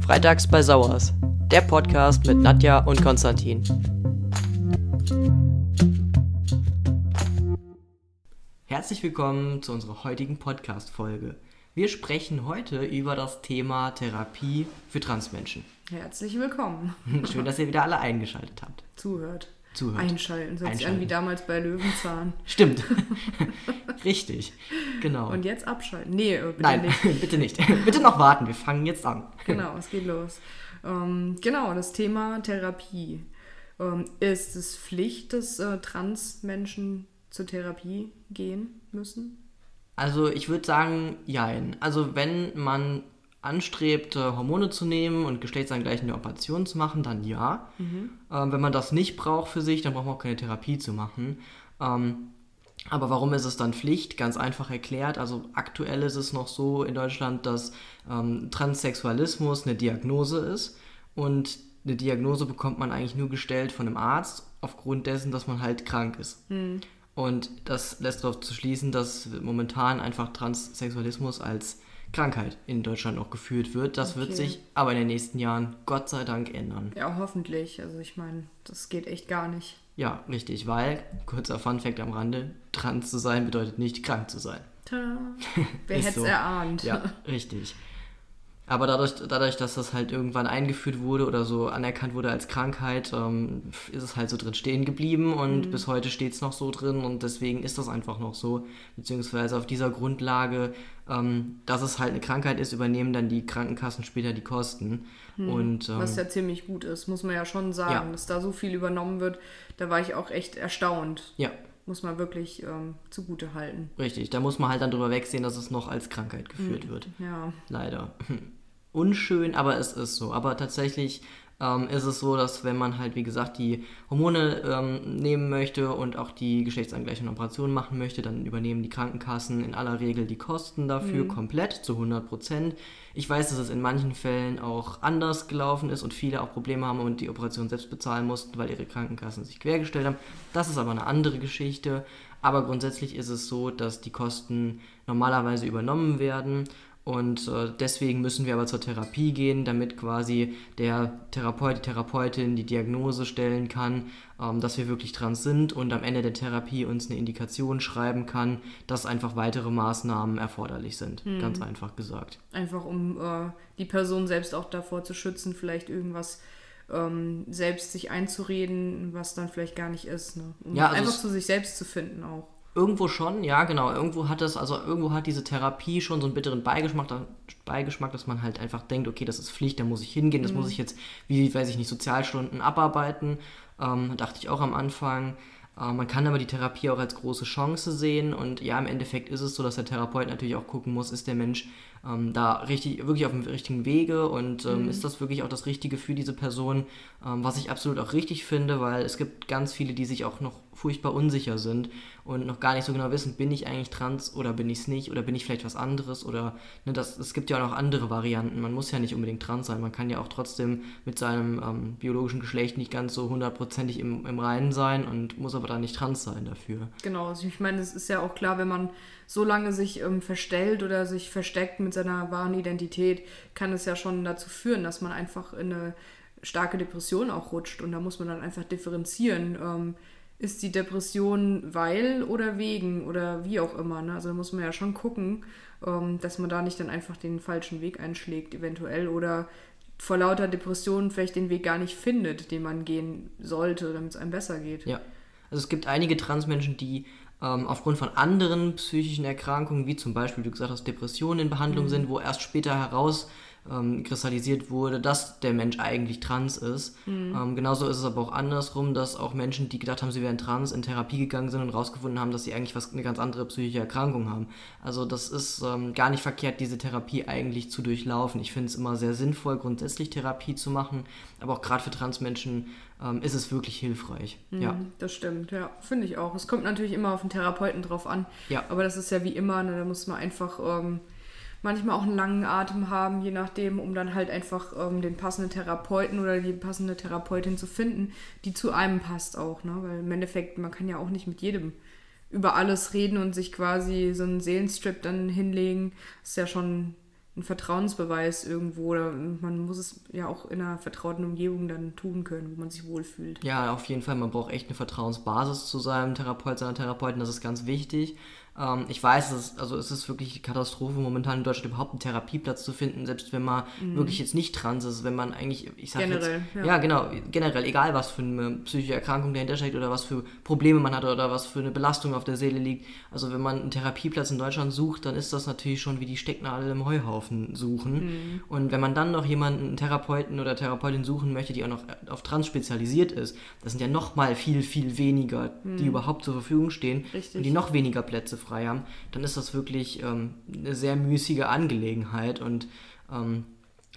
Freitags bei Sauers, der Podcast mit Nadja und Konstantin. Herzlich willkommen zu unserer heutigen Podcast-Folge. Wir sprechen heute über das Thema Therapie für Transmenschen. Herzlich willkommen. Schön, dass ihr wieder alle eingeschaltet habt. Zuhört. Zuhört. Einschalten. So sich an wie damals bei Löwenzahn. Stimmt. Richtig. Genau. Und jetzt abschalten. Nee, äh, bitte Nein, nicht. bitte nicht. Bitte noch warten. Wir fangen jetzt an. Genau, es geht los. Ähm, genau, das Thema Therapie. Ähm, ist es Pflicht, dass äh, Transmenschen zur Therapie gehen müssen? Also ich würde sagen, jein. Also wenn man anstrebt, äh, Hormone zu nehmen und geschlechtsangleichende Operationen zu machen, dann ja. Ähm, wenn man das nicht braucht für sich, dann braucht man auch keine Therapie zu machen. Ähm, aber warum ist es dann Pflicht? Ganz einfach erklärt. Also aktuell ist es noch so in Deutschland, dass ähm, Transsexualismus eine Diagnose ist und eine Diagnose bekommt man eigentlich nur gestellt von einem Arzt aufgrund dessen, dass man halt krank ist. Und das lässt darauf zu schließen, dass momentan einfach Transsexualismus als Krankheit in Deutschland noch geführt wird. Das wird Okay. sich aber in den nächsten Jahren Gott sei Dank ändern. Ja, hoffentlich. Also ich meine, das geht echt gar nicht. Ja, richtig, weil, kurzer Funfact am Rande, trans zu sein bedeutet nicht krank zu sein. Tada. Wer hätte es so. erahnt? Ja, richtig. Aber dadurch, dadurch, dass das halt irgendwann eingeführt wurde oder so anerkannt wurde als Krankheit, ähm, ist es halt so drin stehen geblieben und bis heute steht es noch so drin und deswegen ist das einfach noch so. Beziehungsweise auf dieser Grundlage, ähm, dass es halt eine Krankheit ist, übernehmen dann die Krankenkassen später die Kosten. Und ähm, Was ja ziemlich gut ist, muss man ja schon sagen, Ja. dass da so viel übernommen wird. Da war ich auch echt erstaunt. ja, Muss man wirklich ähm, zugute halten. richtig. Da muss man halt dann drüber wegsehen, dass es noch als Krankheit geführt wird. Ja. Leider. Unschön, aber es ist so. Aber tatsächlich ähm, ist es so, dass wenn man halt, wie gesagt, die Hormone ähm, nehmen möchte und auch die geschlechtsangleichenden Operationen machen möchte, dann übernehmen die Krankenkassen in aller Regel die Kosten dafür komplett zu 100 Prozent. Ich weiß, dass es in manchen Fällen auch anders gelaufen ist und viele auch Probleme haben und die Operation selbst bezahlen mussten, weil ihre Krankenkassen sich quergestellt haben. Das ist aber eine andere Geschichte. Aber grundsätzlich ist es so, dass die Kosten normalerweise übernommen werden. Und äh, deswegen müssen wir aber zur Therapie gehen, damit quasi der Therapeut, die Therapeutin die Diagnose stellen kann, ähm, dass wir wirklich trans sind und am Ende der Therapie uns eine Indikation schreiben kann, dass einfach weitere Maßnahmen erforderlich sind. Ganz einfach gesagt. Einfach um äh, die Person selbst auch davor zu schützen, vielleicht irgendwas ähm, selbst sich einzureden, was dann vielleicht gar nicht ist. Ne? Um Ja, also einfach zu sich selbst zu finden auch. Irgendwo schon, ja, genau. Irgendwo hat das, also irgendwo hat diese Therapie schon so einen bitteren Beigeschmack, Beigeschmack, dass man halt einfach denkt, okay, das ist Pflicht, da muss ich hingehen, das muss ich jetzt, wie, weiß ich nicht, Sozialstunden abarbeiten. Ähm, dachte ich auch am Anfang. Äh, man kann aber die Therapie auch als große Chance sehen und ja, im Endeffekt ist es so, dass der Therapeut natürlich auch gucken muss, ist der Mensch ähm, da richtig, wirklich auf dem richtigen Wege und ähm, ist das wirklich auch das Richtige für diese Person, ähm, was ich absolut auch richtig finde, weil es gibt ganz viele, die sich auch noch furchtbar unsicher sind und noch gar nicht so genau wissen, bin ich eigentlich trans oder bin ich es nicht oder bin ich vielleicht was anderes oder ne, das, es gibt ja auch noch andere Varianten. Man muss ja nicht unbedingt trans sein, man kann ja auch trotzdem mit seinem ähm, biologischen Geschlecht nicht ganz so hundertprozentig im, im Reinen sein und muss aber dann nicht trans sein dafür. Genau, also ich meine, es ist ja auch klar, wenn man so lange sich ähm, verstellt oder sich versteckt mit seiner wahren Identität, kann es ja schon dazu führen, dass man einfach in eine starke Depression auch rutscht. Und da muss man dann einfach differenzieren. Ähm, ist die Depression weil oder wegen oder wie auch immer. Ne? Also da muss man ja schon gucken, ähm, dass man da nicht dann einfach den falschen Weg einschlägt, eventuell. Oder vor lauter Depressionen vielleicht den Weg gar nicht findet, den man gehen sollte, damit es einem besser geht. Ja. Also es gibt einige Transmenschen, die ähm, aufgrund von anderen psychischen Erkrankungen, wie zum Beispiel, wie du gesagt hast, Depressionen in Behandlung sind, wo erst später heraus ähm, kristallisiert wurde, dass der Mensch eigentlich trans ist. Ähm, genauso ist es aber auch andersrum, dass auch Menschen, die gedacht haben, sie wären trans, in Therapie gegangen sind und rausgefunden haben, dass sie eigentlich was, eine ganz andere psychische Erkrankung haben. Also das ist ähm, gar nicht verkehrt, diese Therapie eigentlich zu durchlaufen. Ich finde es immer sehr sinnvoll, grundsätzlich Therapie zu machen, aber auch gerade für Transmenschen ähm, ist es wirklich hilfreich. Ja. Mhm, Das stimmt, ja, finde ich auch. Es kommt natürlich immer auf den Therapeuten drauf an. Ja. Aber das ist ja wie immer, ne, da muss man einfach ähm, manchmal auch einen langen Atem haben, je nachdem, um dann halt einfach ähm, den passenden Therapeuten oder die passende Therapeutin zu finden, die zu einem passt auch, ne? Weil im Endeffekt, man kann ja auch nicht mit jedem über alles reden und sich quasi so einen Seelenstrip dann hinlegen, ist ja schon ein Vertrauensbeweis irgendwo. Oder man muss es ja auch in einer vertrauten Umgebung dann tun können, wo man sich wohlfühlt. Ja, auf jeden Fall. Man braucht echt eine Vertrauensbasis zu seinem Therapeut, seiner Therapeutin. Das ist ganz wichtig. Ähm, ich weiß, es ist, also es ist wirklich Katastrophe, momentan in Deutschland überhaupt einen Therapieplatz zu finden, selbst wenn man mhm. wirklich jetzt nicht trans ist, wenn man eigentlich, ich sag generell, jetzt, ja. ja. genau, generell, egal was für eine psychische Erkrankung dahinter steckt oder was für Probleme man hat oder was für eine Belastung auf der Seele liegt. Also wenn man einen Therapieplatz in Deutschland sucht, dann ist das natürlich schon wie die Stecknadel im Heuhaufen suchen. Mhm. Und wenn man dann noch jemanden, einen Therapeuten oder Therapeutin suchen möchte, die auch noch auf trans spezialisiert ist, das sind ja noch mal viel, viel weniger, mhm. die überhaupt zur Verfügung stehen Richtig. und die noch weniger Plätze frei haben, dann ist das wirklich ähm, eine sehr müßige Angelegenheit und ähm,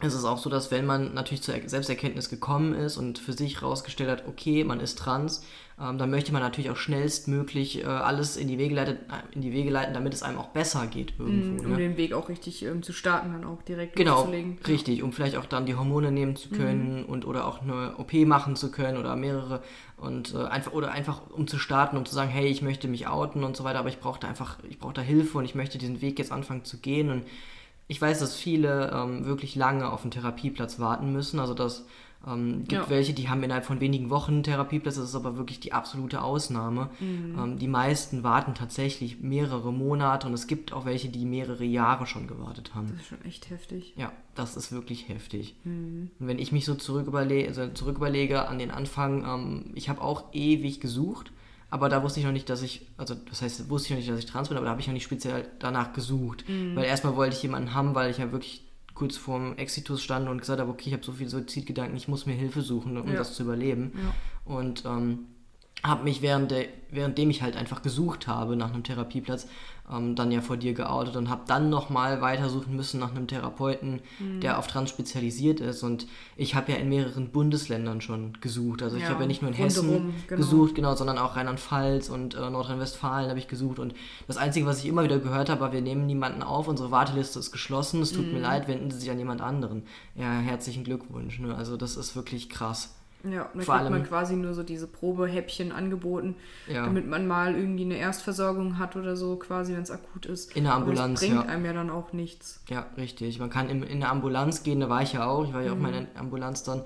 es ist auch so, dass wenn man natürlich zur Selbsterkenntnis gekommen ist und für sich herausgestellt hat, okay, man ist trans, ähm, dann möchte man natürlich auch schnellstmöglich äh, alles in die, Wege leitet, äh, in die Wege leiten, damit es einem auch besser geht irgendwo. Mm, um ne? den Weg auch richtig ähm, zu starten, dann auch direkt genau, richtig, um vielleicht auch dann die Hormone nehmen zu können mm. und oder auch eine OP machen zu können oder mehrere und äh, einfach oder einfach um zu starten, um zu sagen, hey, ich möchte mich outen und so weiter, aber ich brauche da einfach, ich brauche da Hilfe und ich möchte diesen Weg jetzt anfangen zu gehen und ich weiß, dass viele ähm, wirklich lange auf einen Therapieplatz warten müssen. Also das ähm, gibt ja. welche, die haben innerhalb von wenigen Wochen einen Therapieplatz. Das ist aber wirklich die absolute Ausnahme. Mhm. Ähm, die meisten warten tatsächlich mehrere Monate und es gibt auch welche, die mehrere Jahre schon gewartet haben. Das ist schon echt heftig. Ja, das ist wirklich heftig. Mhm. Und wenn ich mich so zurück, überle also zurück überlege an den Anfang, ähm, ich habe auch ewig gesucht aber da wusste ich noch nicht, dass ich, also das heißt, wusste ich noch nicht, dass ich trans bin, aber da habe ich noch nicht speziell danach gesucht. Mhm. Weil erstmal wollte ich jemanden haben, weil ich ja wirklich kurz vorm Exitus stand und gesagt habe, okay, ich habe so viele Suizidgedanken, ich muss mir Hilfe suchen, um ja. das zu überleben. Ja. Und ähm, habe mich während der, währenddem ich halt einfach gesucht habe nach einem Therapieplatz, ähm, dann ja vor dir geoutet und habe dann nochmal weitersuchen müssen nach einem Therapeuten, mhm. der auf Trans spezialisiert ist. Und ich habe ja in mehreren Bundesländern schon gesucht. Also ich ja, habe ja nicht nur in Hessen genau. gesucht, genau, sondern auch Rheinland-Pfalz und äh, Nordrhein-Westfalen habe ich gesucht. Und das Einzige, was ich immer wieder gehört habe, war, wir nehmen niemanden auf, unsere Warteliste ist geschlossen, es tut mhm. mir leid, wenden Sie sich an jemand anderen. Ja, herzlichen Glückwunsch. Ne? Also das ist wirklich krass. Ja, dann Vor kriegt man quasi nur so diese Probehäppchen angeboten, ja. damit man mal irgendwie eine Erstversorgung hat oder so, quasi, wenn es akut ist. In der Ambulanz, das bringt ja. einem ja dann auch nichts. Ja, richtig. Man kann in, in eine Ambulanz gehen, da war ich ja auch. Ich war ja mhm. auch mal in der Ambulanz dann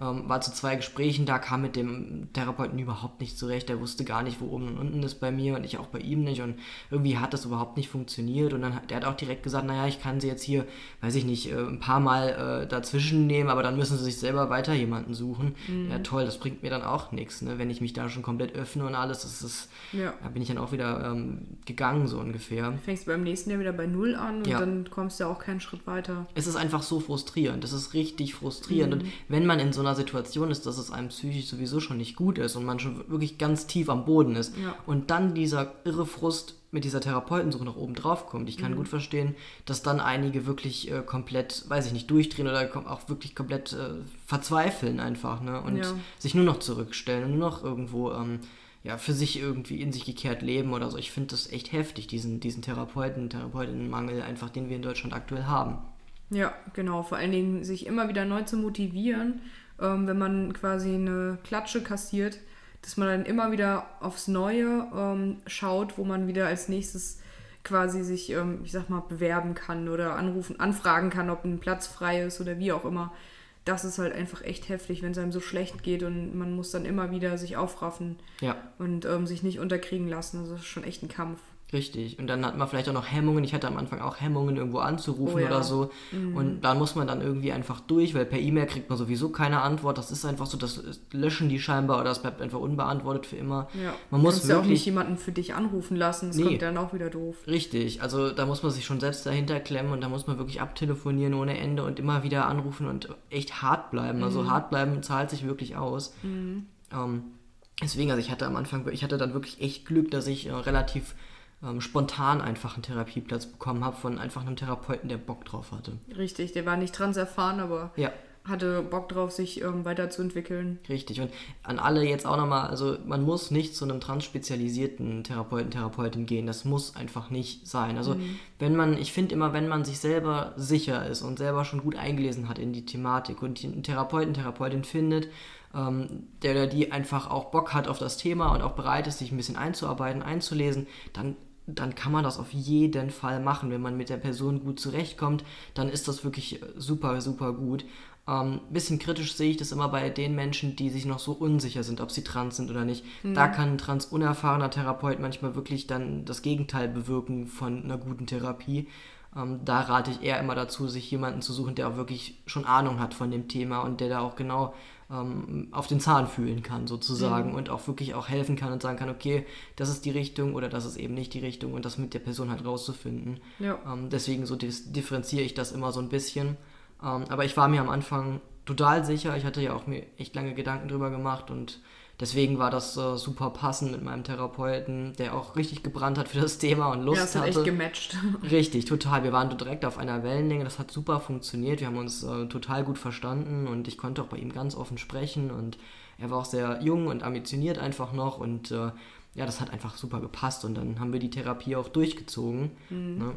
ähm, war zu zwei Gesprächen da, kam mit dem Therapeuten überhaupt nicht zurecht. Der wusste gar nicht, wo oben und unten ist bei mir und ich auch bei ihm nicht. Und irgendwie hat das überhaupt nicht funktioniert. Und dann hat der hat auch direkt gesagt, naja, ich kann sie jetzt hier, weiß ich nicht, äh, ein paar Mal äh, dazwischen nehmen, aber dann müssen sie sich selber weiter jemanden suchen. Mhm. Ja, toll, das bringt mir dann auch nichts, ne? wenn ich mich da schon komplett öffne und alles. Das ist, ja. Da bin ich dann auch wieder ähm, gegangen, so ungefähr. Du fängst beim nächsten Jahr wieder bei Null an und ja. dann kommst du ja auch keinen Schritt weiter. Es ist einfach so frustrierend. Das ist richtig frustrierend. Mhm. Und wenn man in so einer Situation ist, dass es einem psychisch sowieso schon nicht gut ist und man schon wirklich ganz tief am Boden ist ja. und dann dieser irre Frust mit dieser Therapeutensuche noch oben drauf kommt. Ich kann mhm. gut verstehen, dass dann einige wirklich äh, komplett, weiß ich nicht, durchdrehen oder auch wirklich komplett äh, verzweifeln einfach, ne? Und ja. sich nur noch zurückstellen und nur noch irgendwo ähm, ja, für sich irgendwie in sich gekehrt leben oder so. Ich finde das echt heftig, diesen, diesen Therapeuten, Therapeutinnenmangel einfach, den wir in Deutschland aktuell haben. Ja, genau. Vor allen Dingen sich immer wieder neu zu motivieren, ähm, wenn man quasi eine Klatsche kassiert, dass man dann immer wieder aufs Neue ähm, schaut, wo man wieder als nächstes quasi sich, ähm, ich sag mal, bewerben kann oder anrufen, anfragen kann, ob ein Platz frei ist oder wie auch immer. Das ist halt einfach echt heftig, wenn es einem so schlecht geht und man muss dann immer wieder sich aufraffen ja. und ähm, sich nicht unterkriegen lassen. Also das ist schon echt ein Kampf. Richtig. Und dann hat man vielleicht auch noch Hemmungen. Ich hatte am Anfang auch Hemmungen, irgendwo anzurufen oh, ja. oder so. Mhm. Und da muss man dann irgendwie einfach durch, weil per E-Mail kriegt man sowieso keine Antwort. Das ist einfach so, das löschen die scheinbar oder das bleibt einfach unbeantwortet für immer. Ja. Man muss Kannst wirklich, ja auch nicht jemanden für dich anrufen lassen. Das nee. kommt dann auch wieder doof. Richtig. Also da muss man sich schon selbst dahinter klemmen und da muss man wirklich abtelefonieren ohne Ende und immer wieder anrufen und echt hart bleiben. Also mhm. Also hart bleiben zahlt sich wirklich aus. Mhm. Ähm, deswegen, also ich hatte am Anfang, ich hatte dann wirklich echt Glück, dass ich äh, relativ ähm, spontan einfach einen Therapieplatz bekommen habe von einfach einem Therapeuten, der Bock drauf hatte. Richtig, der war nicht trans erfahren, aber ja. hatte Bock drauf, sich ähm, weiterzuentwickeln. Richtig. Und an alle jetzt auch nochmal, also man muss nicht zu einem transspezialisierten Therapeuten, Therapeutin gehen. Das muss einfach nicht sein. Also mhm. wenn man, ich finde immer, wenn man sich selber sicher ist und selber schon gut eingelesen hat in die Thematik und einen Therapeuten, Therapeutin findet, ähm, der oder die einfach auch Bock hat auf das Thema und auch bereit ist, sich ein bisschen einzuarbeiten, einzulesen, dann dann kann man das auf jeden Fall machen. Wenn man mit der Person gut zurechtkommt, dann ist das wirklich super, super gut. Ähm, bisschen kritisch sehe ich das immer bei den Menschen, die sich noch so unsicher sind, ob sie trans sind oder nicht. Mhm. Da kann ein trans unerfahrener Therapeut manchmal wirklich dann das Gegenteil bewirken von einer guten Therapie. Ähm, da rate ich eher immer dazu, sich jemanden zu suchen, der auch wirklich schon Ahnung hat von dem Thema und der da auch genau ähm, auf den Zahn fühlen kann, sozusagen, mhm. und auch wirklich auch helfen kann und sagen kann, okay, das ist die Richtung oder das ist eben nicht die Richtung und das mit der Person halt rauszufinden. Ja. Ähm, deswegen so differenziere ich das immer so ein bisschen. Ähm, aber ich war mir am Anfang total sicher. Ich hatte ja auch mir echt lange Gedanken drüber gemacht und deswegen war das äh, super passend mit meinem Therapeuten, der auch richtig gebrannt hat für das Thema und Lust ja, das hat hatte. echt gematcht. Richtig, total. Wir waren direkt auf einer Wellenlänge. Das hat super funktioniert. Wir haben uns äh, total gut verstanden und ich konnte auch bei ihm ganz offen sprechen und er war auch sehr jung und ambitioniert einfach noch und äh, ja, das hat einfach super gepasst und dann haben wir die Therapie auch durchgezogen. Mhm. Ne?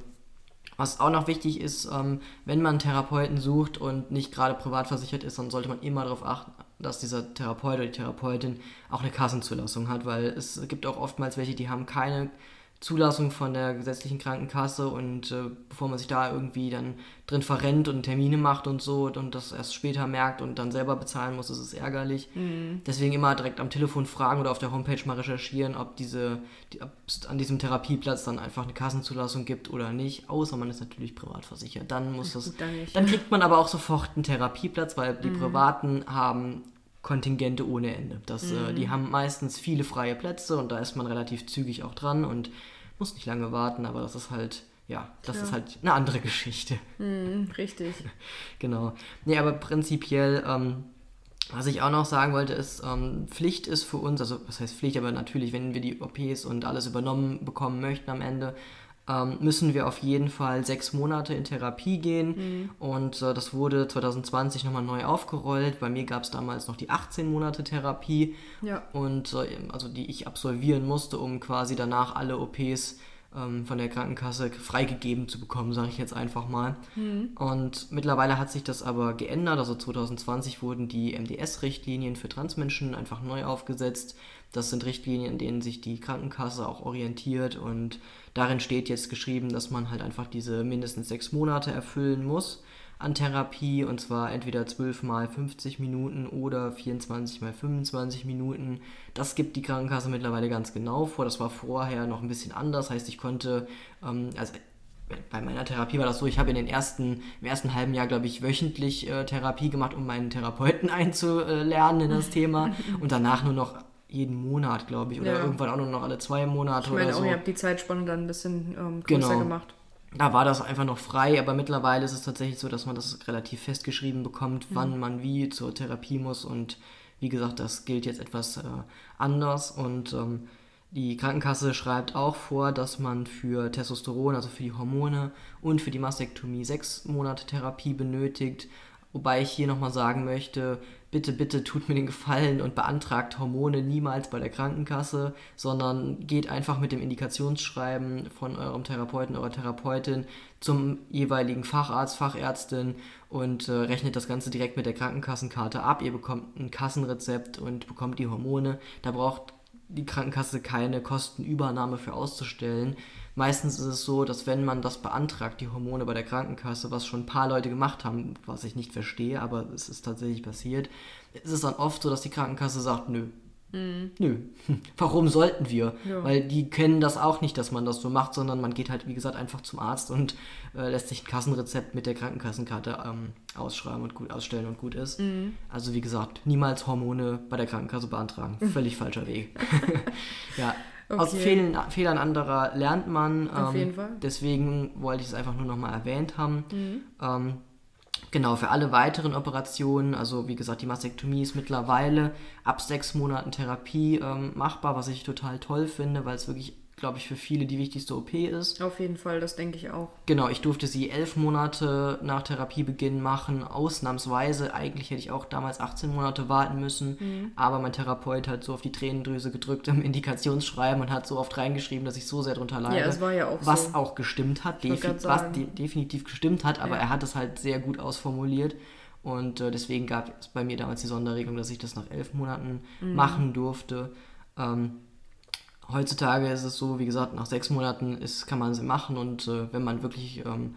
Was auch noch wichtig ist, ähm, wenn man Therapeuten sucht und nicht gerade privat versichert ist, dann sollte man immer darauf achten, dass dieser Therapeut oder die Therapeutin auch eine Kassenzulassung hat, weil es gibt auch oftmals welche, die haben keine Zulassung von der gesetzlichen Krankenkasse und äh, bevor man sich da irgendwie dann drin verrennt und Termine macht und so und das erst später merkt und dann selber bezahlen muss, ist es ärgerlich. Mhm. Deswegen immer direkt am Telefon fragen oder auf der Homepage mal recherchieren, ob diese die, ob es an diesem Therapieplatz dann einfach eine Kassenzulassung gibt oder nicht, außer man ist natürlich privat versichert. Dann muss das, dann, dann, kriegt man aber auch sofort einen Therapieplatz, weil die mhm. Privaten haben Kontingente ohne Ende. Das, mhm. äh, die mhm. haben meistens viele freie Plätze und da ist man relativ zügig auch dran und muss nicht lange warten, aber das ist halt, ja, das ja. ist halt eine andere Geschichte. Mhm, richtig. genau. Nee, aber prinzipiell, ähm, was ich auch noch sagen wollte, ist, ähm, Pflicht ist für uns, also was heißt Pflicht, aber natürlich, wenn wir die OPs und alles übernommen bekommen möchten am Ende, ähm, müssen wir auf jeden Fall sechs Monate in Therapie gehen. Mhm. Und äh, das wurde 2020 nochmal neu aufgerollt. Bei mir gab es damals noch die 18 Monate Therapie. Ja. Und äh, also die ich absolvieren musste, um quasi danach alle OPs von der Krankenkasse freigegeben zu bekommen, sage ich jetzt einfach mal. Mhm. Und mittlerweile hat sich das aber geändert. Also 2020 wurden die MDS-Richtlinien für Transmenschen einfach neu aufgesetzt. Das sind Richtlinien, in denen sich die Krankenkasse auch orientiert und darin steht jetzt geschrieben, dass man halt einfach diese mindestens sechs Monate erfüllen muss an Therapie und zwar entweder 12 mal 50 Minuten oder 24 mal 25 Minuten. Das gibt die Krankenkasse mittlerweile ganz genau vor. Das war vorher noch ein bisschen anders. Heißt, ich konnte, ähm, also bei meiner Therapie war das so, ich habe in den ersten, im ersten halben Jahr, glaube ich, wöchentlich äh, Therapie gemacht, um meinen Therapeuten einzulernen in das Thema und danach nur noch jeden Monat, glaube ich, oder ja. irgendwann auch nur noch alle zwei Monate ich meine, oder so. Ich meine, ihr habt die Zeitspanne dann ein bisschen ähm, größer genau. gemacht. Da war das einfach noch frei, aber mittlerweile ist es tatsächlich so, dass man das relativ festgeschrieben bekommt, mhm. wann man wie zur Therapie muss und wie gesagt, das gilt jetzt etwas äh, anders und ähm, die Krankenkasse schreibt auch vor, dass man für Testosteron, also für die Hormone und für die Mastektomie sechs Monate Therapie benötigt. Wobei ich hier nochmal sagen möchte, bitte, bitte tut mir den Gefallen und beantragt Hormone niemals bei der Krankenkasse, sondern geht einfach mit dem Indikationsschreiben von eurem Therapeuten, eurer Therapeutin zum jeweiligen Facharzt, Fachärztin und äh, rechnet das Ganze direkt mit der Krankenkassenkarte ab. Ihr bekommt ein Kassenrezept und bekommt die Hormone. Da braucht die Krankenkasse keine Kostenübernahme für auszustellen. Meistens ist es so, dass wenn man das beantragt, die Hormone bei der Krankenkasse, was schon ein paar Leute gemacht haben, was ich nicht verstehe, aber es ist tatsächlich passiert, ist es dann oft so, dass die Krankenkasse sagt, nö, Mhm. Nö. Warum sollten wir? Ja. Weil die kennen das auch nicht, dass man das so macht, sondern man geht halt, wie gesagt, einfach zum Arzt und äh, lässt sich ein Kassenrezept mit der Krankenkassenkarte ähm, ausschreiben und gut ausstellen und gut ist. Mhm. Also wie gesagt, niemals Hormone bei der Krankenkasse beantragen. Mhm. Völlig falscher Weg. ja. Okay. Aus Fehlern, Fehlern anderer lernt man. Auf ähm, jeden Fall. Deswegen wollte ich es einfach nur nochmal erwähnt haben. Mhm. Ähm, Genau, für alle weiteren Operationen, also wie gesagt, die Mastektomie ist mittlerweile ab sechs Monaten Therapie ähm, machbar, was ich total toll finde, weil es wirklich glaube ich, für viele die wichtigste OP ist. Auf jeden Fall, das denke ich auch. Genau, ich durfte sie elf Monate nach Therapiebeginn machen, ausnahmsweise. Eigentlich hätte ich auch damals 18 Monate warten müssen, mhm. aber mein Therapeut hat so auf die Tränendrüse gedrückt im Indikationsschreiben und hat so oft reingeschrieben, dass ich so sehr drunter leide. Ja, es war ja auch was so. auch gestimmt hat, defi was de definitiv gestimmt hat, aber ja. er hat es halt sehr gut ausformuliert. Und äh, deswegen gab es bei mir damals die Sonderregelung, dass ich das nach elf Monaten mhm. machen durfte. Ähm, heutzutage ist es so, wie gesagt, nach sechs Monaten ist, kann man sie machen und äh, wenn man wirklich, ähm,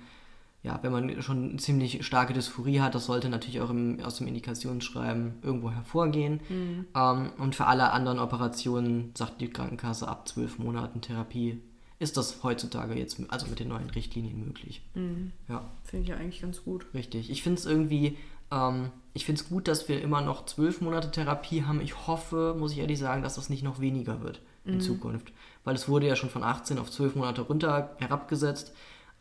ja, wenn man schon ziemlich starke Dysphorie hat, das sollte natürlich auch im, aus dem Indikationsschreiben irgendwo hervorgehen. Mhm. Ähm, und für alle anderen Operationen sagt die Krankenkasse ab zwölf Monaten Therapie ist das heutzutage jetzt, also mit den neuen Richtlinien möglich. Mhm. Ja. Finde ich ja eigentlich ganz gut. Richtig. Ich finde es irgendwie, ähm, ich finde es gut, dass wir immer noch zwölf Monate Therapie haben. Ich hoffe, muss ich ehrlich sagen, dass das nicht noch weniger wird in mhm. Zukunft. Weil es wurde ja schon von 18 auf 12 Monate runter herabgesetzt.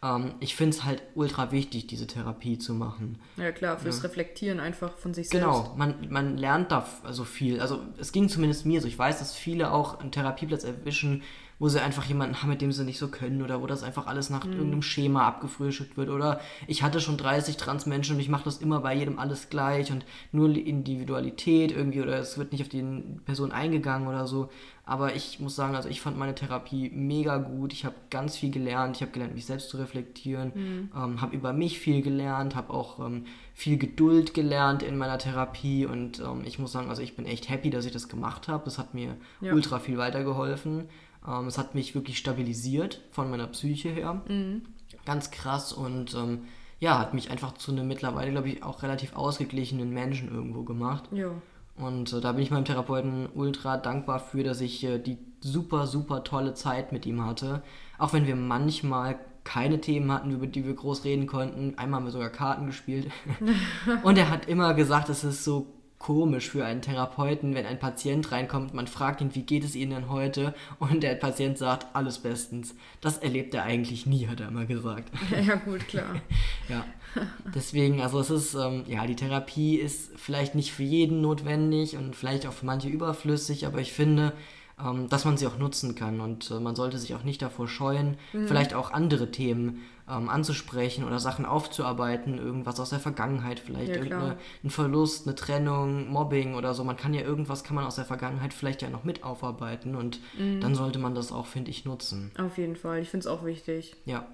Ähm, ich finde es halt ultra wichtig, diese Therapie zu machen. Ja klar, fürs ja. Reflektieren einfach von sich genau, selbst. Genau, man, man lernt da so also viel. Also es ging zumindest mir so. Ich weiß, dass viele auch einen Therapieplatz erwischen, wo sie einfach jemanden haben, mit dem sie nicht so können oder wo das einfach alles nach mhm. irgendeinem Schema abgefrühstückt wird. Oder ich hatte schon 30 Transmenschen und ich mache das immer bei jedem alles gleich und nur Individualität irgendwie oder es wird nicht auf die Person eingegangen oder so. Aber ich muss sagen, also ich fand meine Therapie mega gut. Ich habe ganz viel gelernt. Ich habe gelernt, mich selbst zu reflektieren, mhm. ähm, habe über mich viel gelernt, habe auch ähm, viel Geduld gelernt in meiner Therapie und ähm, ich muss sagen, also ich bin echt happy, dass ich das gemacht habe. Das hat mir ja. ultra viel weitergeholfen. Ähm, es hat mich wirklich stabilisiert von meiner Psyche her. Mhm. Ganz krass und ähm, ja, hat mich einfach zu einem mittlerweile, glaube ich, auch relativ ausgeglichenen Menschen irgendwo gemacht. Ja. Und äh, da bin ich meinem Therapeuten ultra dankbar für, dass ich äh, die super, super tolle Zeit mit ihm hatte. Auch wenn wir manchmal keine Themen hatten, über die wir groß reden konnten. Einmal haben wir sogar Karten gespielt. und er hat immer gesagt, es ist so komisch für einen Therapeuten, wenn ein Patient reinkommt, man fragt ihn, wie geht es Ihnen denn heute? Und der Patient sagt, alles bestens. Das erlebt er eigentlich nie, hat er immer gesagt. Ja, gut, klar. ja. Deswegen, also es ist, ähm, ja, die Therapie ist vielleicht nicht für jeden notwendig und vielleicht auch für manche überflüssig, aber ich finde, ähm, dass man sie auch nutzen kann und äh, man sollte sich auch nicht davor scheuen, mhm. vielleicht auch andere Themen ähm, anzusprechen oder Sachen aufzuarbeiten, irgendwas aus der Vergangenheit vielleicht, ja, irgendein Verlust, eine Trennung, Mobbing oder so. Man kann ja irgendwas, kann man aus der Vergangenheit vielleicht ja noch mit aufarbeiten und mhm. dann sollte man das auch, finde ich, nutzen. Auf jeden Fall, ich finde es auch wichtig. Ja,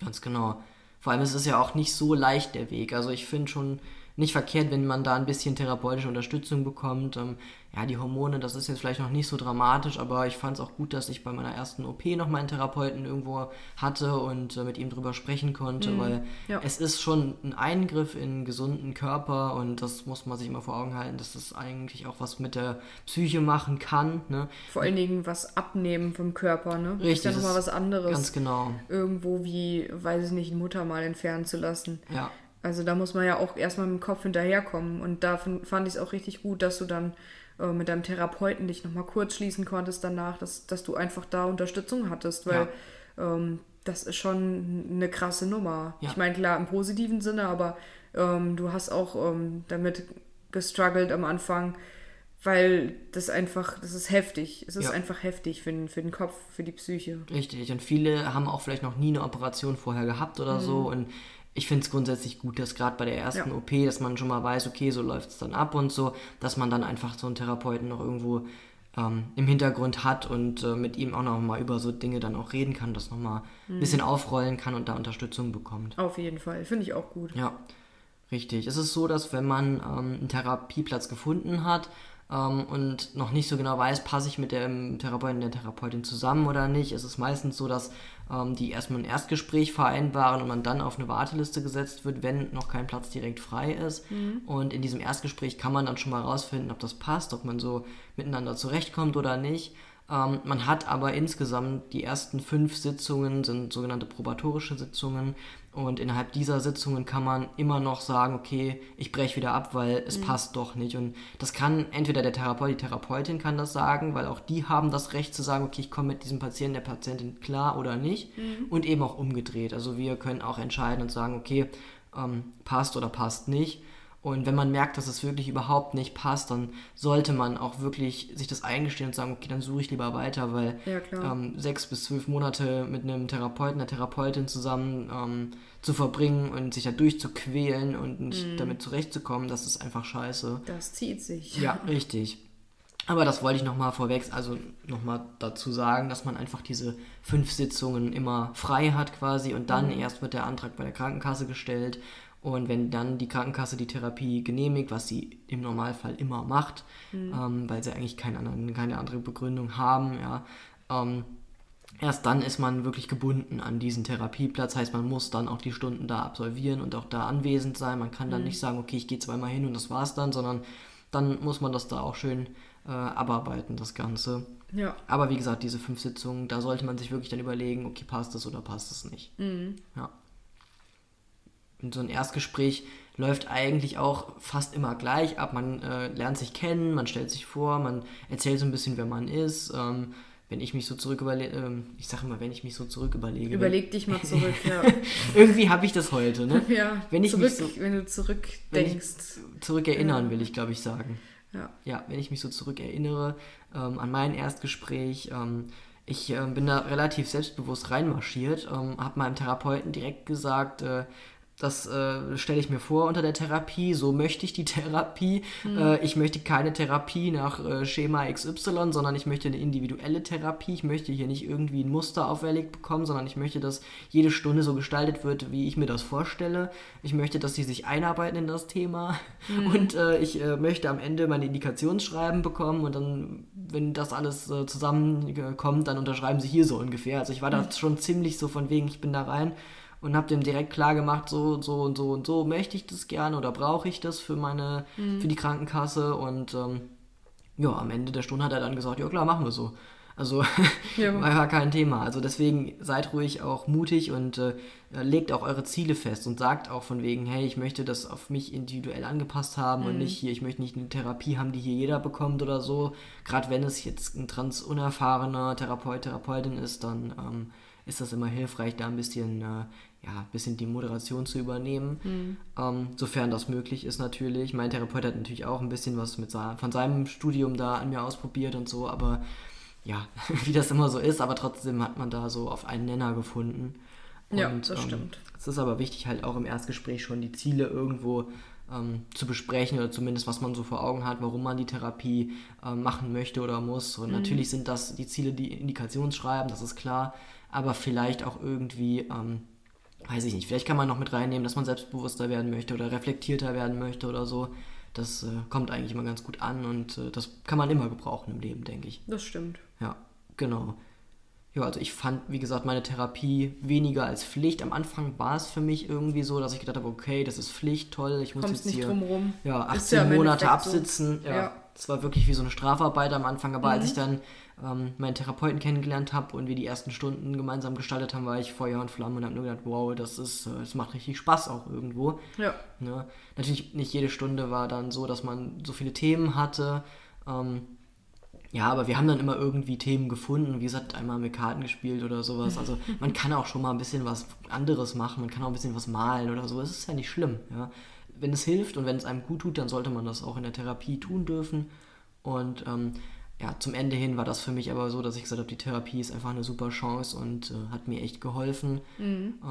ganz genau. Vor allem ist es ja auch nicht so leicht der Weg. Also ich finde schon nicht verkehrt, wenn man da ein bisschen therapeutische Unterstützung bekommt. Ähm, ja, die Hormone, das ist jetzt vielleicht noch nicht so dramatisch, aber ich fand es auch gut, dass ich bei meiner ersten OP noch mal einen Therapeuten irgendwo hatte und äh, mit ihm drüber sprechen konnte, mhm, weil ja. es ist schon ein Eingriff in einen gesunden Körper und das muss man sich immer vor Augen halten, dass das eigentlich auch was mit der Psyche machen kann. Ne? Vor allen Dingen was abnehmen vom Körper, ne? Richtig. Ist ja nochmal was anderes. Ganz genau. Irgendwo wie, weiß ich nicht, ein Muttermal entfernen zu lassen. Ja. Also da muss man ja auch erstmal mit dem Kopf hinterherkommen. Und da fand ich es auch richtig gut, dass du dann äh, mit deinem Therapeuten dich nochmal kurz schließen konntest danach, dass, dass du einfach da Unterstützung hattest, weil ja. ähm, das ist schon eine krasse Nummer. Ja. Ich meine, klar, im positiven Sinne, aber ähm, du hast auch ähm, damit gestruggelt am Anfang, weil das einfach, das ist heftig. Es ist ja. einfach heftig für den, für den Kopf, für die Psyche. Richtig. Und viele haben auch vielleicht noch nie eine Operation vorher gehabt oder mhm. so und ich finde es grundsätzlich gut, dass gerade bei der ersten ja. OP, dass man schon mal weiß, okay, so läuft es dann ab und so, dass man dann einfach so einen Therapeuten noch irgendwo ähm, im Hintergrund hat und äh, mit ihm auch noch mal über so Dinge dann auch reden kann, das nochmal mhm. ein bisschen aufrollen kann und da Unterstützung bekommt. Auf jeden Fall, finde ich auch gut. Ja, richtig. Es ist so, dass wenn man ähm, einen Therapieplatz gefunden hat, ähm, und noch nicht so genau weiß, passe ich mit dem Therapeuten, der Therapeutin zusammen oder nicht, ist es meistens so, dass ähm, die erstmal ein Erstgespräch vereinbaren und man dann auf eine Warteliste gesetzt wird, wenn noch kein Platz direkt frei ist. Mhm. Und in diesem Erstgespräch kann man dann schon mal rausfinden, ob das passt, ob man so miteinander zurechtkommt oder nicht. Ähm, man hat aber insgesamt die ersten fünf Sitzungen sind sogenannte probatorische Sitzungen und innerhalb dieser Sitzungen kann man immer noch sagen, okay, ich breche wieder ab, weil es mhm. passt doch nicht. Und das kann entweder der Therapeut, die Therapeutin kann das sagen, weil auch die haben das Recht zu sagen, okay, ich komme mit diesem Patienten, der Patientin klar oder nicht. Mhm. Und eben auch umgedreht. Also wir können auch entscheiden und sagen, okay, ähm, passt oder passt nicht. Und wenn man merkt, dass es wirklich überhaupt nicht passt, dann sollte man auch wirklich sich das eingestehen und sagen, okay, dann suche ich lieber weiter, weil Ja, ähm, sechs bis zwölf Monate mit einem Therapeuten, einer Therapeutin zusammen ähm, zu verbringen und sich da durchzuquälen und nicht Mhm. damit zurechtzukommen, das ist einfach scheiße. Das zieht sich. Ja, richtig. Aber das wollte ich nochmal vorweg, also nochmal dazu sagen, dass man einfach diese fünf Sitzungen immer frei hat quasi und dann erst wird der Antrag bei der Krankenkasse gestellt. Und wenn dann die Krankenkasse die Therapie genehmigt, was sie im Normalfall immer macht, ähm, weil sie eigentlich keine, anderen, keine andere Begründung haben, ja, ähm, erst dann ist man wirklich gebunden an diesen Therapieplatz. Heißt, man muss dann auch die Stunden da absolvieren und auch da anwesend sein. Man kann dann nicht sagen, okay, ich gehe zweimal hin und das war's dann, sondern dann muss man das da auch schön äh, abarbeiten, das Ganze. Ja. Aber wie gesagt, diese fünf Sitzungen, da sollte man sich wirklich dann überlegen, okay, passt das oder passt es nicht. Ja. Und so ein Erstgespräch läuft eigentlich auch fast immer gleich ab. Man äh, lernt sich kennen, man stellt sich vor, man erzählt so ein bisschen, wer man ist. Ähm, wenn ich mich so zurück überlege, ähm, ich sage immer, wenn ich mich so zurück überlege. Überleg dich mal zurück, ja. Irgendwie habe ich das heute, ne? ja. Wenn ich zurück, mich so- wenn du zurückdenkst. ich zurückerinnern, will ich, glaube ich, sagen. Ja. Ja, wenn ich mich so zurückerinnere ähm, an mein Erstgespräch, ähm, ich ähm, bin da relativ selbstbewusst reinmarschiert, ähm, habe meinem Therapeuten direkt gesagt, äh, das äh, stelle ich mir vor unter der Therapie, so möchte ich die Therapie. Äh, ich möchte keine Therapie nach äh, Schema XY, sondern ich möchte eine individuelle Therapie. Ich möchte hier nicht irgendwie ein Muster auferlegt bekommen, sondern ich möchte, dass jede Stunde so gestaltet wird, wie ich mir das vorstelle. Ich möchte, dass sie sich einarbeiten in das Thema und äh, ich äh, möchte am Ende meine Indikationsschreiben bekommen und dann, wenn das alles äh, zusammenkommt, dann unterschreiben sie hier so ungefähr. Also ich war da schon ziemlich so von wegen, ich bin da rein und habe dem direkt klar gemacht, so und so und so und so möchte ich das gerne oder brauche ich das für meine, für die Krankenkasse und ähm, ja, am Ende der Stunde hat er dann gesagt, ja klar, machen wir so. Also Ja. war kein Thema. Also deswegen seid ruhig auch mutig und äh, legt auch eure Ziele fest und sagt auch von wegen, hey, ich möchte das auf mich individuell angepasst haben und nicht hier, ich möchte nicht eine Therapie haben, die hier jeder bekommt oder so. Gerade wenn es jetzt ein trans unerfahrener Therapeut, Therapeutin ist, dann ähm, ist das immer hilfreich, da ein bisschen, äh, ja, ein bisschen die Moderation zu übernehmen. Ähm, sofern das möglich ist natürlich. Mein Therapeut hat natürlich auch ein bisschen was mit sa- von seinem Studium da an mir ausprobiert und so, aber ja, wie das immer so ist, aber trotzdem hat man da so auf einen Nenner gefunden. Ja, Und, das ähm, stimmt. Es ist aber wichtig, halt auch im Erstgespräch schon die Ziele irgendwo ähm, zu besprechen oder zumindest was man so vor Augen hat, warum man die Therapie ähm, machen möchte oder muss. Mhm. Und natürlich sind das die Ziele, die Indikationsschreiben, das ist klar, aber vielleicht auch irgendwie, ähm, weiß ich nicht, vielleicht kann man noch mit reinnehmen, dass man selbstbewusster werden möchte oder reflektierter werden möchte oder so. Das äh, kommt eigentlich immer ganz gut an und äh, das kann man immer gebrauchen im Leben, denke ich. Das stimmt. Ja, genau. Ja, also ich fand, wie gesagt, meine Therapie weniger als Pflicht. Am Anfang war es für mich irgendwie so, dass ich gedacht habe, okay, das ist Pflicht, toll, ich muss Kommst jetzt hier ja, Ist 18 ja Monate Endeffekt so. absitzen. Ja, Ja. Das war wirklich wie so eine Strafarbeit am Anfang, aber Mhm. als ich dann ähm, meinen Therapeuten kennengelernt habe und wir die ersten Stunden gemeinsam gestaltet haben, war ich Feuer und Flamme und habe nur gedacht, wow, das ist, äh, das macht richtig Spaß auch irgendwo. Ja. Ne? Natürlich nicht jede Stunde war dann so, dass man so viele Themen hatte. Ähm, ja, aber wir haben dann immer irgendwie Themen gefunden. Wie gesagt, einmal mit Karten gespielt oder sowas. Also man kann auch schon mal ein bisschen was anderes machen. Man kann auch ein bisschen was malen oder so. Es ist ja nicht schlimm. Ja? Wenn es hilft und wenn es einem gut tut, dann sollte man das auch in der Therapie tun dürfen. Und ähm, ja, zum Ende hin war das für mich aber so, dass ich gesagt habe, die Therapie ist einfach eine super Chance und äh, hat mir echt geholfen.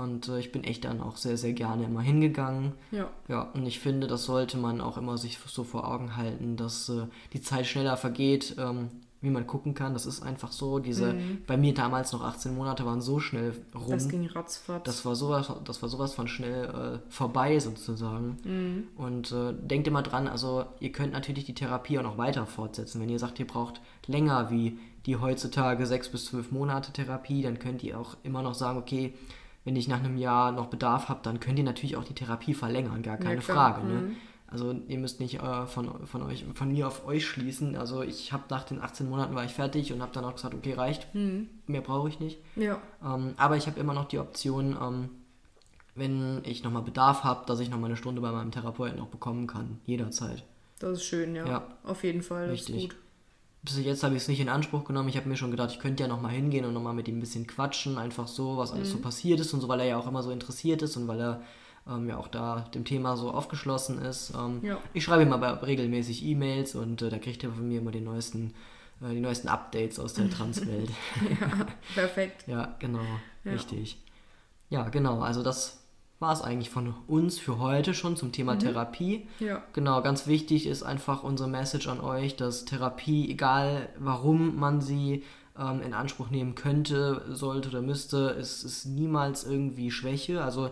Und äh, ich bin echt dann auch sehr, sehr gerne immer hingegangen. Ja. Ja, und ich finde, das sollte man auch immer sich so vor Augen halten, dass äh, die Zeit schneller vergeht, ähm, wie man gucken kann. Das ist einfach so. Diese, bei mir damals noch 18 Monate waren so schnell rum. Das ging ratzfatz. Das war sowas, das war sowas von schnell äh, vorbei sozusagen. Mhm. Und äh, denkt immer dran, also ihr könnt natürlich die Therapie auch noch weiter fortsetzen. Wenn ihr sagt, ihr braucht länger wie die heutzutage sechs bis zwölf Monate Therapie, dann könnt ihr auch immer noch sagen, okay, wenn ich nach einem Jahr noch Bedarf habe, dann könnt ihr natürlich auch die Therapie verlängern, gar keine klar. Frage. Ne? Also ihr müsst nicht äh, von, von euch, von mir auf euch schließen. Also ich habe nach den 18 Monaten war ich fertig und habe dann auch gesagt, okay, reicht, mehr brauche ich nicht. ja. Ähm, aber ich habe immer noch die Option, ähm, wenn ich nochmal Bedarf habe, dass ich nochmal eine Stunde bei meinem Therapeuten noch bekommen kann. Jederzeit. Das ist schön, ja. Ja. Auf jeden Fall. Das Richtig. ist gut. Bis jetzt habe ich es nicht in Anspruch genommen. Ich habe mir schon gedacht, ich könnte ja nochmal hingehen und nochmal mit ihm ein bisschen quatschen. Einfach so, was alles so passiert ist und so, weil er ja auch immer so interessiert ist und weil er ähm, ja auch da dem Thema so aufgeschlossen ist. Ähm, Ja. Ich schreibe ihm aber regelmäßig E-Mails und äh, da kriegt er von mir immer die neuesten, äh, die neuesten Updates aus der Transwelt. Ja, perfekt. ja, genau, Ja. richtig. Ja, genau, also das war es eigentlich von uns für heute schon zum Thema Mhm. Therapie. Ja, Genau, ganz wichtig ist einfach unsere Message an euch, dass Therapie, egal warum man sie ähm, in Anspruch nehmen könnte, sollte oder müsste, ist, ist niemals irgendwie Schwäche. Also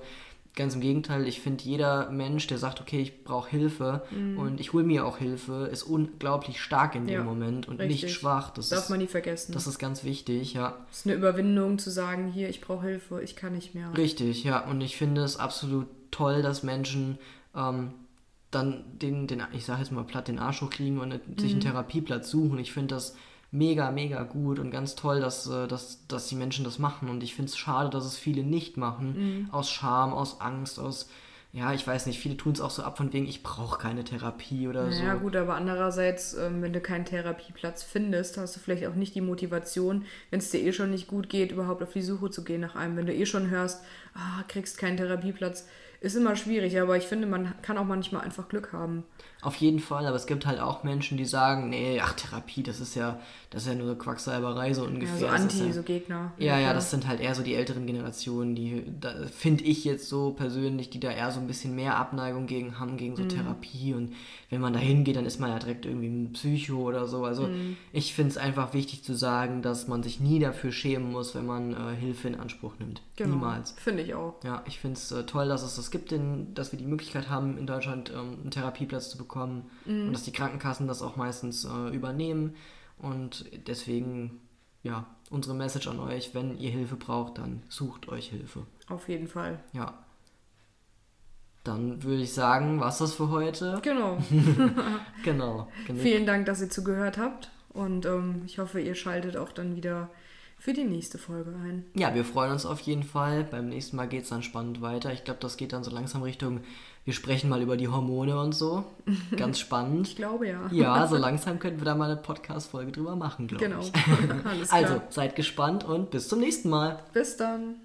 ganz im Gegenteil, ich finde, jeder Mensch, der sagt, okay, ich brauche Hilfe und ich hole mir auch Hilfe, ist unglaublich stark in dem Ja, Moment und richtig. nicht schwach. Das, darf ist, man nie vergessen. das ist ganz wichtig, ja. Es ist eine Überwindung zu sagen, hier, ich brauche Hilfe, ich kann nicht mehr. Richtig, ja. Und ich finde es absolut toll, dass Menschen ähm, dann den, den, ich sage jetzt mal platt, den Arsch hochkriegen und sich einen Therapieplatz suchen. Ich finde das mega, mega gut und ganz toll, dass, äh, dass, dass die Menschen das machen. Und ich finde es schade, dass es viele nicht machen. Aus Scham, aus Angst, aus, ja, ich weiß nicht, viele tun es auch so ab von wegen, ich brauche keine Therapie oder so. Ja gut, aber andererseits, ähm, wenn du keinen Therapieplatz findest, hast du vielleicht auch nicht die Motivation, wenn es dir eh schon nicht gut geht, überhaupt auf die Suche zu gehen nach einem. Wenn du eh schon hörst, ah, kriegst keinen Therapieplatz, ist immer schwierig, aber ich finde, man kann auch manchmal einfach Glück haben. Auf jeden Fall, aber es gibt halt auch Menschen, die sagen, nee, ach, Therapie, das ist ja, das ist ja nur Quacksalberei, so Ja, ungefähr. so Das ist Anti, ja, so Gegner. Ja, ja, das sind halt eher so die älteren Generationen, die, finde ich jetzt so persönlich, die da eher so ein bisschen mehr Abneigung gegen haben, gegen so Mhm. Therapie. Und wenn man da hingeht, dann ist man ja direkt irgendwie ein Psycho oder so. Also Mhm. ich finde es einfach wichtig zu sagen, dass man sich nie dafür schämen muss, wenn man äh, Hilfe in Anspruch nimmt. Genau. Niemals. Finde ich auch. Ja, ich finde es äh, toll, dass es das gibt, in, dass wir die Möglichkeit haben, in Deutschland ähm, einen Therapieplatz zu bekommen Mhm. und dass die Krankenkassen das auch meistens äh, übernehmen. Und deswegen, ja, unsere Message an euch, wenn ihr Hilfe braucht, dann sucht euch Hilfe. Auf jeden Fall. Ja. Dann würde ich sagen, was das für heute? Genau. Genau. Genick. Vielen Dank, dass ihr zugehört habt. Und ähm, ich hoffe, ihr schaltet auch dann wieder für die nächste Folge ein. Ja, wir freuen uns auf jeden Fall. Beim nächsten Mal geht es dann spannend weiter. Ich glaube, das geht dann so langsam Richtung, wir sprechen mal über die Hormone und so. Ganz spannend. Ich glaube ja. Ja, so langsam könnten wir da mal eine Podcast-Folge drüber machen, glaube Genau. ich. Klar. Also, seid gespannt und bis zum nächsten Mal. Bis dann.